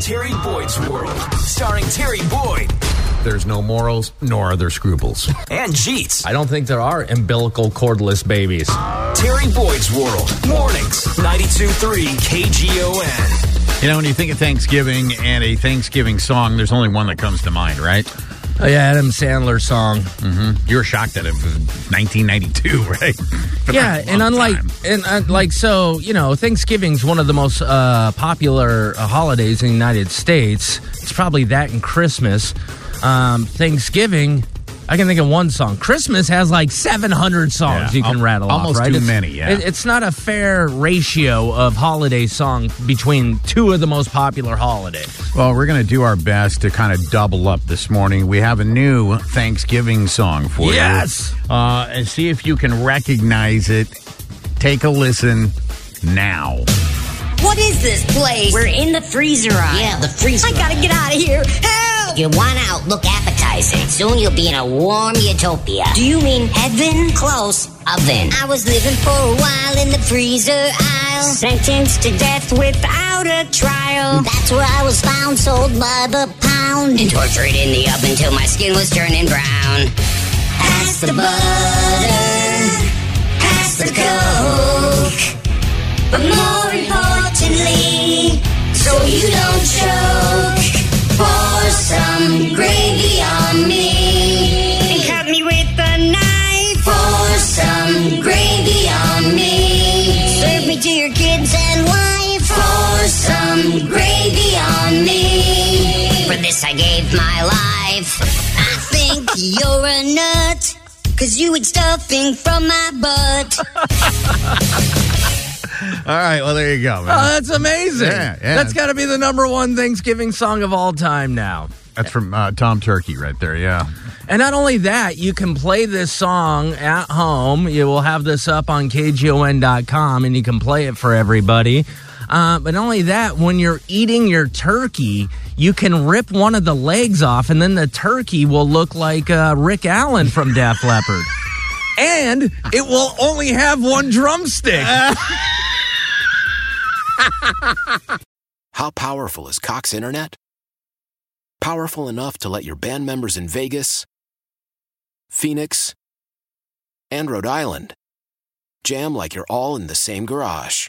Terry Boyd's World, starring Terry Boyd There's no morals, nor are there scruples. and Jeets. I don't think there are umbilical cordless babies. Terry Boyd's World, mornings, 92.3 KGON. You know, when you think of Thanksgiving and a Thanksgiving song, there's only one that comes to mind, right? Oh, yeah, Adam Sandler song. You were shocked at it was 1992, right? Yeah, and unlike time. and uh, like so, you know, Thanksgiving's one of the most uh, popular uh, holidays in the United States. It's probably that and Christmas. Um, Thanksgiving, I can think of one song. Christmas has like 700 songs Yeah, you can al- rattle off, almost right? too It's- many, yeah. it- it's not a fair ratio of holiday song between two of the most popular holidays. Well, we're going to do our best to kind of double up this morning. We have a new Thanksgiving song for Yes! you. Yes, uh, and see if you can recognize it. Take a listen now. What is this place? We're in the freezer aisle. yeah, the freezer. I gotta get out of here. Help! You want out? Look Soon you'll be in a warm utopia. Do you mean heaven? Close. Oven. I was living for a while in the freezer aisle. Sentenced to death without a trial. That's where I was found, sold by the pound. And tortured in the oven till my skin was turning brown. Pass the butter. Pass the coke. But more importantly, so you don't choke. Pour some gravy For this I gave my life. I think you're a nut. Cause you eat stuffing from my butt. All right, well, there you go, man. Oh, that's amazing. Yeah, yeah. That's got to be the number one Thanksgiving song of all time now. That's from uh, Tom Turkey right there, yeah. And not only that, you can play this song at home. You will have this up on KGON.com and you can play it for everybody. Uh, but not only that, when you're eating your turkey, you can rip one of the legs off, and then the turkey will look like uh, Rick Allen from Def Leppard. And it will only have one drumstick. How powerful is Cox Internet? Powerful enough to let your band members in Vegas, Phoenix, and Rhode Island jam like you're all in the same garage.